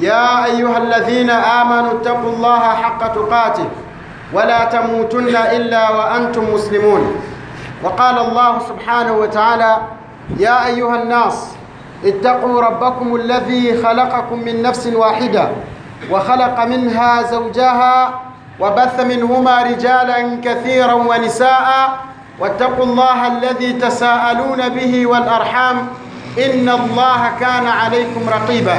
يا أيها الذين آمنوا اتقوا الله حق تقاته ولا تموتن إلا وأنتم مسلمون. وقال الله سبحانه وتعالى يا أيها الناس اتقوا ربكم الذي خلقكم من نفس واحدة وخلق منها زوجها وبث منهما رجالا كثيرا ونساء. واتقوا الله الذي تساءلون به والأرحام إن الله كان عليكم رقيبا.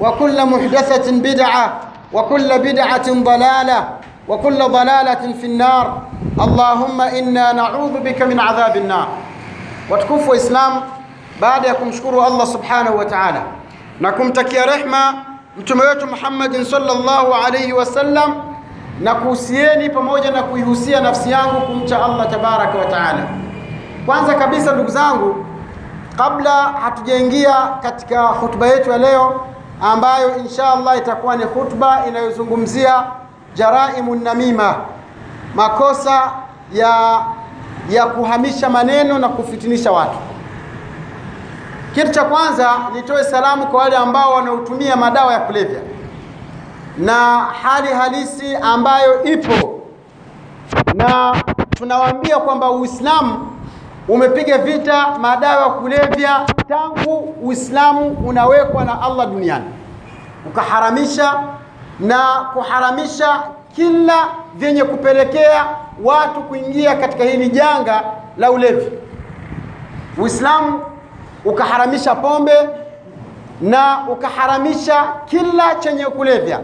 وكل محدثة بدعة وكل بدعة ضلالة وكل ضلالة في النار اللهم إنا نعوذ بك من عذاب النار watukufu wa Islam, baada ya kumshukuru Allah subhanahu wa ta'ala na kumtakia rehma mtume wetu Muhammadin sallallahu alayhi wasallam, na kuhusieni pamoja na kuihusia nafsi yangu kumcha Allah tabaraka wa taala. Kwanza kabisa, ndugu zangu, kabla hatujaingia katika hutuba yetu ya leo ambayo insha Allah itakuwa ni khutba inayozungumzia jaraimu namima, makosa ya ya kuhamisha maneno na kufitinisha watu. Kitu cha kwanza nitoe salamu kwa wale ambao wanaotumia madawa ya kulevya na hali halisi ambayo ipo, na tunawaambia kwamba Uislamu umepiga vita madawa ya kulevya tangu Uislamu unawekwa na Allah duniani, ukaharamisha na kuharamisha kila vyenye kupelekea watu kuingia katika hili janga la ulevi. Uislamu ukaharamisha pombe na ukaharamisha kila chenye kulevya.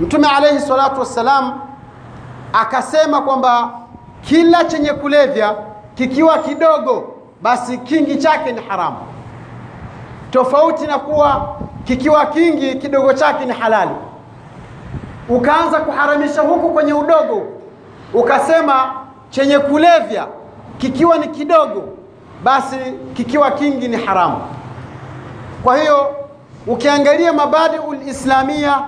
Mtume alayhi salatu wassalam akasema kwamba kila chenye kulevya kikiwa kidogo, basi kingi chake ni haramu, tofauti na kuwa kikiwa kingi, kidogo chake ni halali. Ukaanza kuharamisha huku kwenye udogo, ukasema chenye kulevya kikiwa ni kidogo, basi kikiwa kingi ni haramu. Kwa hiyo ukiangalia mabadiul islamia,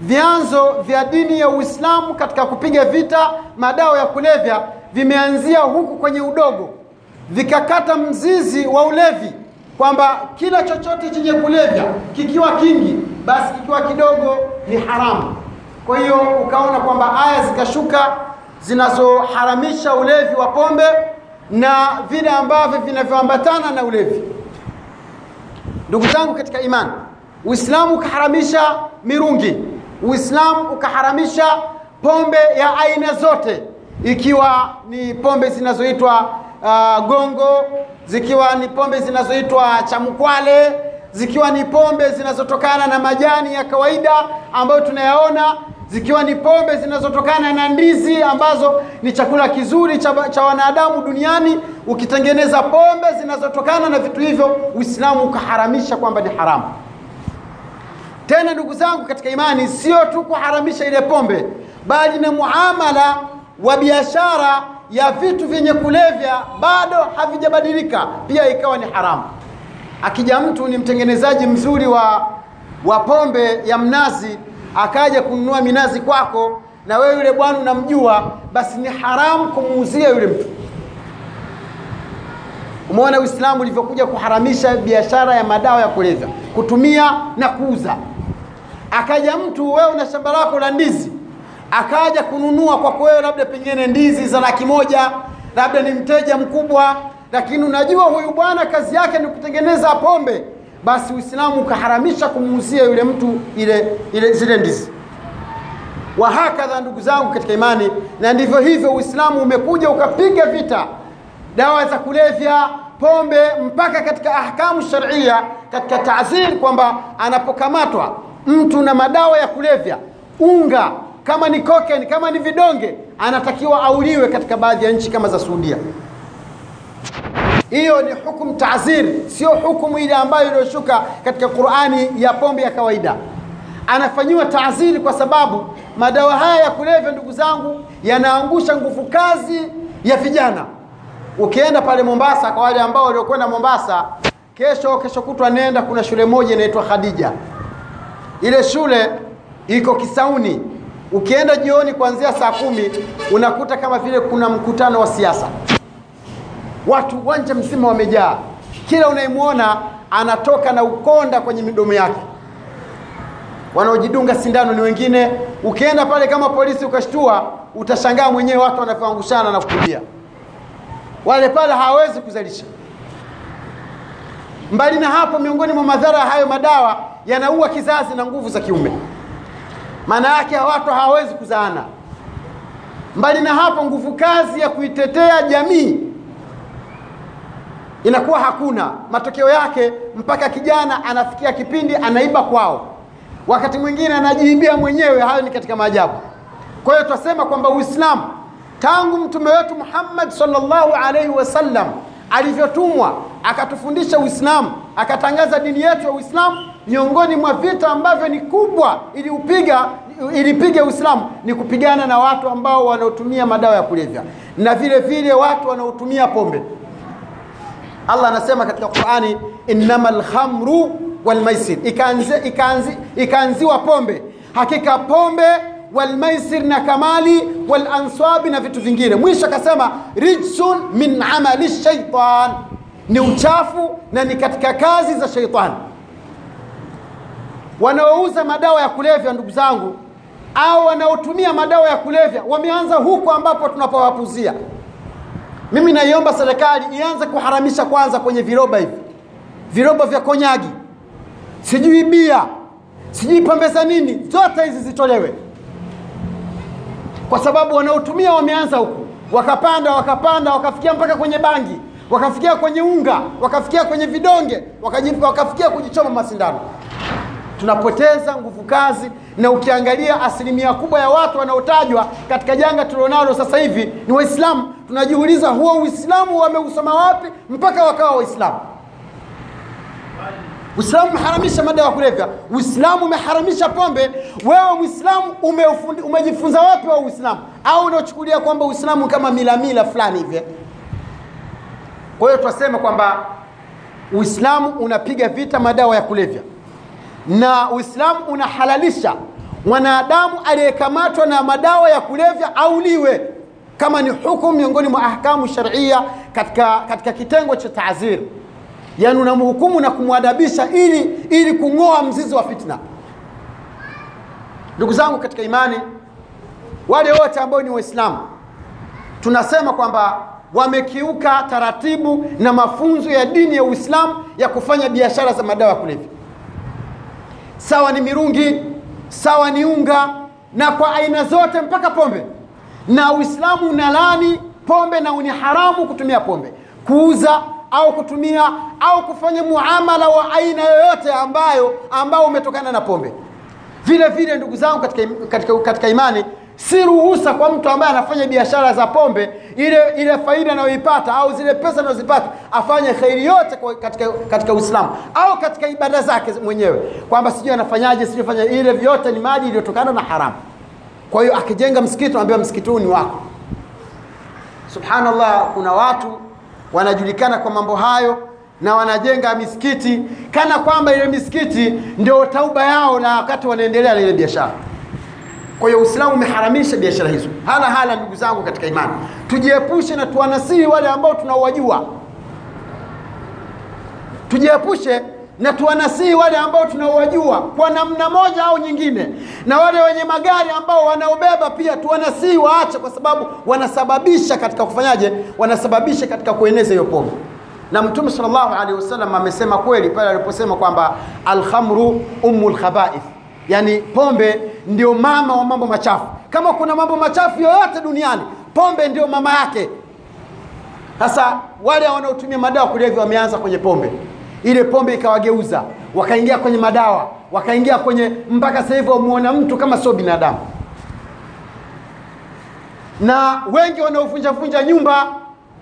vyanzo vya dini ya Uislamu katika kupiga vita madawa ya kulevya vimeanzia huku kwenye udogo, vikakata mzizi wa ulevi, kwamba kila chochote chenye kulevya kikiwa kingi, basi kikiwa kidogo ni haramu. Kwa hiyo ukaona kwamba aya zikashuka zinazoharamisha ulevi wa pombe na vile ambavyo vinavyoambatana na ulevi. Ndugu zangu katika imani, Uislamu ukaharamisha mirungi, Uislamu ukaharamisha pombe ya aina zote, ikiwa ni pombe zinazoitwa uh, gongo, zikiwa ni pombe zinazoitwa chamkwale, zikiwa ni pombe zinazotokana na majani ya kawaida ambayo tunayaona zikiwa ni pombe zinazotokana na ndizi ambazo ni chakula kizuri cha, cha wanadamu duniani. Ukitengeneza pombe zinazotokana na vitu hivyo, Uislamu ukaharamisha kwamba ni haramu. Tena ndugu zangu katika imani, sio tu kuharamisha ile pombe, bali na muamala wa biashara ya vitu vyenye kulevya bado havijabadilika, pia ikawa ni haramu. Akija mtu ni mtengenezaji mzuri wa, wa pombe ya mnazi akaja kununua minazi kwako na wewe yule bwana unamjua, basi ni haramu kumuuzia yule mtu. Umeona Uislamu ulivyokuja kuharamisha biashara ya madawa ya kulevya, kutumia na kuuza. Akaja mtu, wewe una shamba lako la ndizi, akaja kununua kwako wewe, labda pengine ndizi za laki moja, labda ni mteja mkubwa, lakini unajua huyu bwana kazi yake ni kutengeneza pombe basi Uislamu ukaharamisha kumuuzia yule mtu ile, ile zile ndizi. wa hakadha, ndugu zangu katika imani, na ndivyo hivyo Uislamu umekuja ukapiga vita dawa za kulevya, pombe, mpaka katika ahkamu sharia, katika taazir, kwamba anapokamatwa mtu na madawa ya kulevya, unga kama ni cocaine, kama ni vidonge, anatakiwa auliwe katika baadhi ya nchi kama za Saudia. Hiyo ni hukumu taazir, sio hukumu ile ambayo iliyoshuka katika Qur'ani ya pombe ya kawaida. Anafanyiwa taaziri kwa sababu madawa haya ya kulevya, ndugu zangu, yanaangusha nguvu kazi ya vijana. Ukienda pale Mombasa, kwa wale ambao waliokwenda Mombasa, kesho kesho kutwa nenda, kuna shule moja inaitwa Khadija. Ile shule iko Kisauni. Ukienda jioni kuanzia saa kumi unakuta kama vile kuna mkutano wa siasa, watu uwanja mzima wamejaa, kila unayemwona anatoka na ukonda kwenye midomo yake. Wanaojidunga sindano ni wengine. Ukienda pale kama polisi ukashtua, utashangaa mwenyewe watu wanavyoangushana na kukimbia. Wale pale hawawezi kuzalisha. Mbali na hapo, miongoni mwa madhara hayo madawa yanaua kizazi na nguvu za kiume, maana yake watu hawawezi kuzaana. Mbali na hapo, nguvu kazi ya kuitetea jamii inakuwa hakuna. Matokeo yake mpaka kijana anafikia kipindi anaiba kwao, wakati mwingine anajiibia mwenyewe. Hayo ni katika maajabu. Kwa hiyo twasema kwamba Uislamu tangu mtume wetu Muhammad sallallahu alaihi wasallam alivyotumwa akatufundisha Uislamu, akatangaza dini yetu ya Uislamu, miongoni mwa vita ambavyo ni kubwa iliupiga ilipiga Uislamu ni kupigana na watu ambao wanaotumia madawa ya kulevya na vile vile watu wanaotumia pombe. Allah anasema katika Qur'ani, innamal khamru wal maisir, ikaanzi, ikaanzi, ikaanziwa pombe, hakika pombe walmaisir na kamali wal answabi na vitu vingine. Mwisho akasema rijsun min amali shaitan, ni uchafu na ni katika kazi za shaitani. Wanaouza madawa ya kulevya, ndugu zangu, au wanaotumia madawa ya kulevya wameanza huko ambapo tunapowapuzia. Mimi naiomba serikali ianze kuharamisha kwanza kwenye viroba hivi, viroba vya konyagi, sijui bia, sijui pombe za nini, zote hizi zitolewe. Kwa sababu wanaotumia wameanza huku, wakapanda wakapanda, wakafikia mpaka kwenye bangi, wakafikia kwenye unga, wakafikia kwenye vidonge, wakafikia kujichoma masindano. Tunapoteza nguvu kazi, na ukiangalia asilimia kubwa ya watu wanaotajwa katika janga tulionalo sasa hivi ni Waislamu. Tunajiuliza, huo Uislamu wameusoma wapi mpaka wakawa Waislamu? Uislamu umeharamisha madawa ya kulevya, Uislamu umeharamisha pombe. Wewe Muislamu umejifunza wapi wa Uislamu? Au unaochukulia kwamba Uislamu kama mila mila fulani hivi? Kwa hiyo tunasema kwamba Uislamu unapiga vita madawa ya kulevya na Uislamu unahalalisha mwanadamu aliyekamatwa na madawa ya kulevya auliwe, kama ni hukumu miongoni mwa ahkamu sharia katika, katika kitengo cha taazir yaani unamhukumu na kumwadabisha ili ili kung'oa mzizi wa fitna. Ndugu zangu katika imani, wale wote ambao ni Waislamu tunasema kwamba wamekiuka taratibu na mafunzo ya dini ya Uislamu ya kufanya biashara za madawa ya kulevya, sawa ni mirungi, sawa ni unga, na kwa aina zote mpaka pombe. Na Uislamu unalani pombe na ni haramu kutumia pombe, kuuza au kutumia au kufanya muamala wa aina yoyote ambayo ambao umetokana na pombe. Vile vile ndugu zangu katika, katika, katika imani, si ruhusa kwa mtu ambaye anafanya biashara za pombe, ile ile faida anayoipata au zile pesa anazozipata afanye khairi yote kwa, katika, katika Uislamu au katika ibada zake mwenyewe, kwamba sijui anafanyaje, sijui fanya ile, vyote ni mali iliyotokana na haramu. Kwa hiyo akijenga msikiti, anaambiwa msikiti huu ni wako. Subhanallah, kuna watu wanajulikana kwa mambo hayo na wanajenga misikiti kana kwamba ile misikiti ndio tauba yao, na wakati wanaendelea na ile biashara. Kwa hiyo Uislamu umeharamisha biashara hizo. Hala hala, ndugu zangu katika imani, tujiepushe na tuwanasihi wale ambao tunawajua, tujiepushe na tuwanasihi wale ambao tunaowajua kwa namna moja au nyingine, na wale wenye magari ambao wanaobeba pia tuwanasihi waache, kwa sababu wanasababisha katika kufanyaje, wanasababisha katika kueneza hiyo pombe. Na Mtume sallallahu alaihi wasallam amesema kweli pale aliposema kwamba alkhamru ummul khabaith, yani pombe ndio mama wa mambo machafu. Kama kuna mambo machafu yoyote duniani, pombe ndio mama yake. Sasa wale wanaotumia madawa kulevya wameanza kwenye pombe, ile pombe ikawageuza, wakaingia kwenye madawa, wakaingia kwenye mpaka sasa hivi wamuona mtu kama sio binadamu, na wengi wanaovunjavunja nyumba,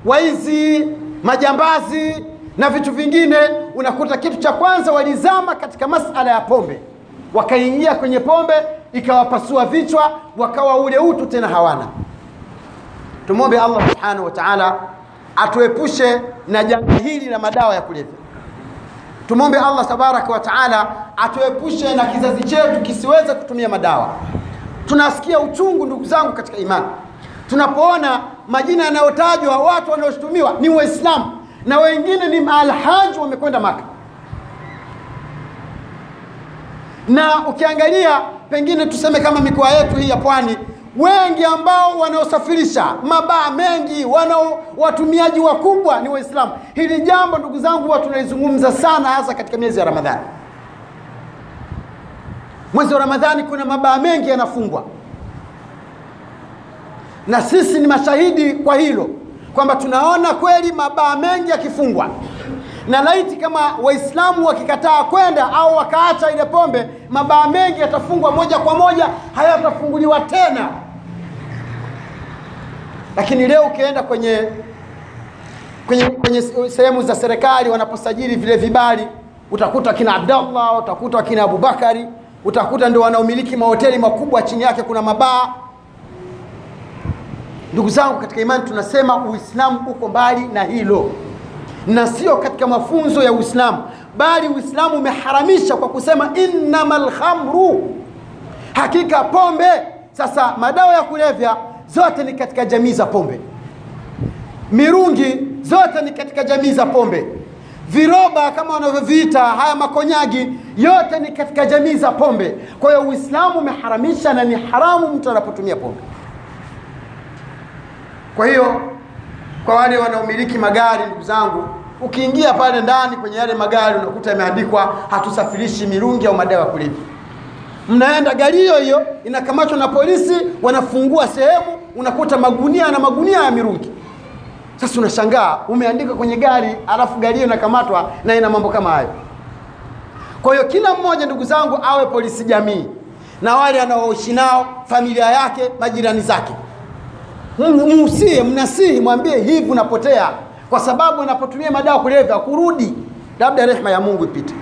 waizi, majambazi na vitu vingine, unakuta kitu cha kwanza walizama katika masala ya pombe, wakaingia kwenye pombe ikawapasua vichwa, wakawa ule utu tena hawana. Tumwombe Allah subhanahu wa ta'ala atuepushe na janga hili la madawa ya kulevya. Tumwombe Allah tabaraka wa taala atuepushe na kizazi chetu kisiweze kutumia madawa. Tunasikia uchungu ndugu zangu katika imani, tunapoona majina yanayotajwa watu wanaoshutumiwa ni Waislamu na wengine ni maalhaji wamekwenda Maka, na ukiangalia pengine tuseme kama mikoa yetu hii ya Pwani wengi ambao wanaosafirisha mabaa mengi wanao watumiaji wakubwa ni Waislamu. Hili jambo ndugu zangu huwa tunalizungumza sana, hasa katika miezi ya Ramadhani. Mwezi wa Ramadhani kuna mabaa mengi yanafungwa, na sisi ni mashahidi kwa hilo kwamba tunaona kweli mabaa mengi yakifungwa, na laiti kama Waislamu wakikataa kwenda au wakaacha ile pombe, mabaa mengi yatafungwa moja kwa moja, hayatafunguliwa tena. Lakini leo ukienda kwenye kwenye, kwenye sehemu za serikali wanaposajili vile vibali, utakuta wakina Abdallah, utakuta wakina Abubakari, utakuta ndio wanaomiliki mahoteli makubwa, chini yake kuna mabaa. Ndugu zangu katika imani, tunasema Uislamu uko mbali na hilo na sio katika mafunzo ya Uislamu, bali Uislamu umeharamisha kwa kusema innamal khamru, hakika pombe. Sasa madawa ya kulevya zote ni katika jamii za pombe, mirungi zote ni katika jamii za pombe, viroba kama wanavyoviita haya makonyagi yote ni katika jamii za pombe. Kwa hiyo Uislamu umeharamisha na ni haramu mtu anapotumia pombe. Kwa hiyo kwa wale wanaomiliki magari, ndugu zangu, ukiingia pale ndani kwenye yale magari unakuta yameandikwa hatusafirishi mirungi au madawa ya kulevya. Mnaenda gari hiyo hiyo inakamatwa na polisi, wanafungua sehemu, unakuta magunia na magunia ya mirungi. Sasa unashangaa umeandika kwenye gari, alafu gari hiyo inakamatwa na ina mambo kama hayo. Kwa hiyo kila mmoja, ndugu zangu, awe polisi jamii na wale anaoishi nao, familia yake, majirani zake Musie, mnasihi, mwambie hivi unapotea, kwa sababu anapotumia madawa kulevya kurudi, labda rehema ya Mungu ipite.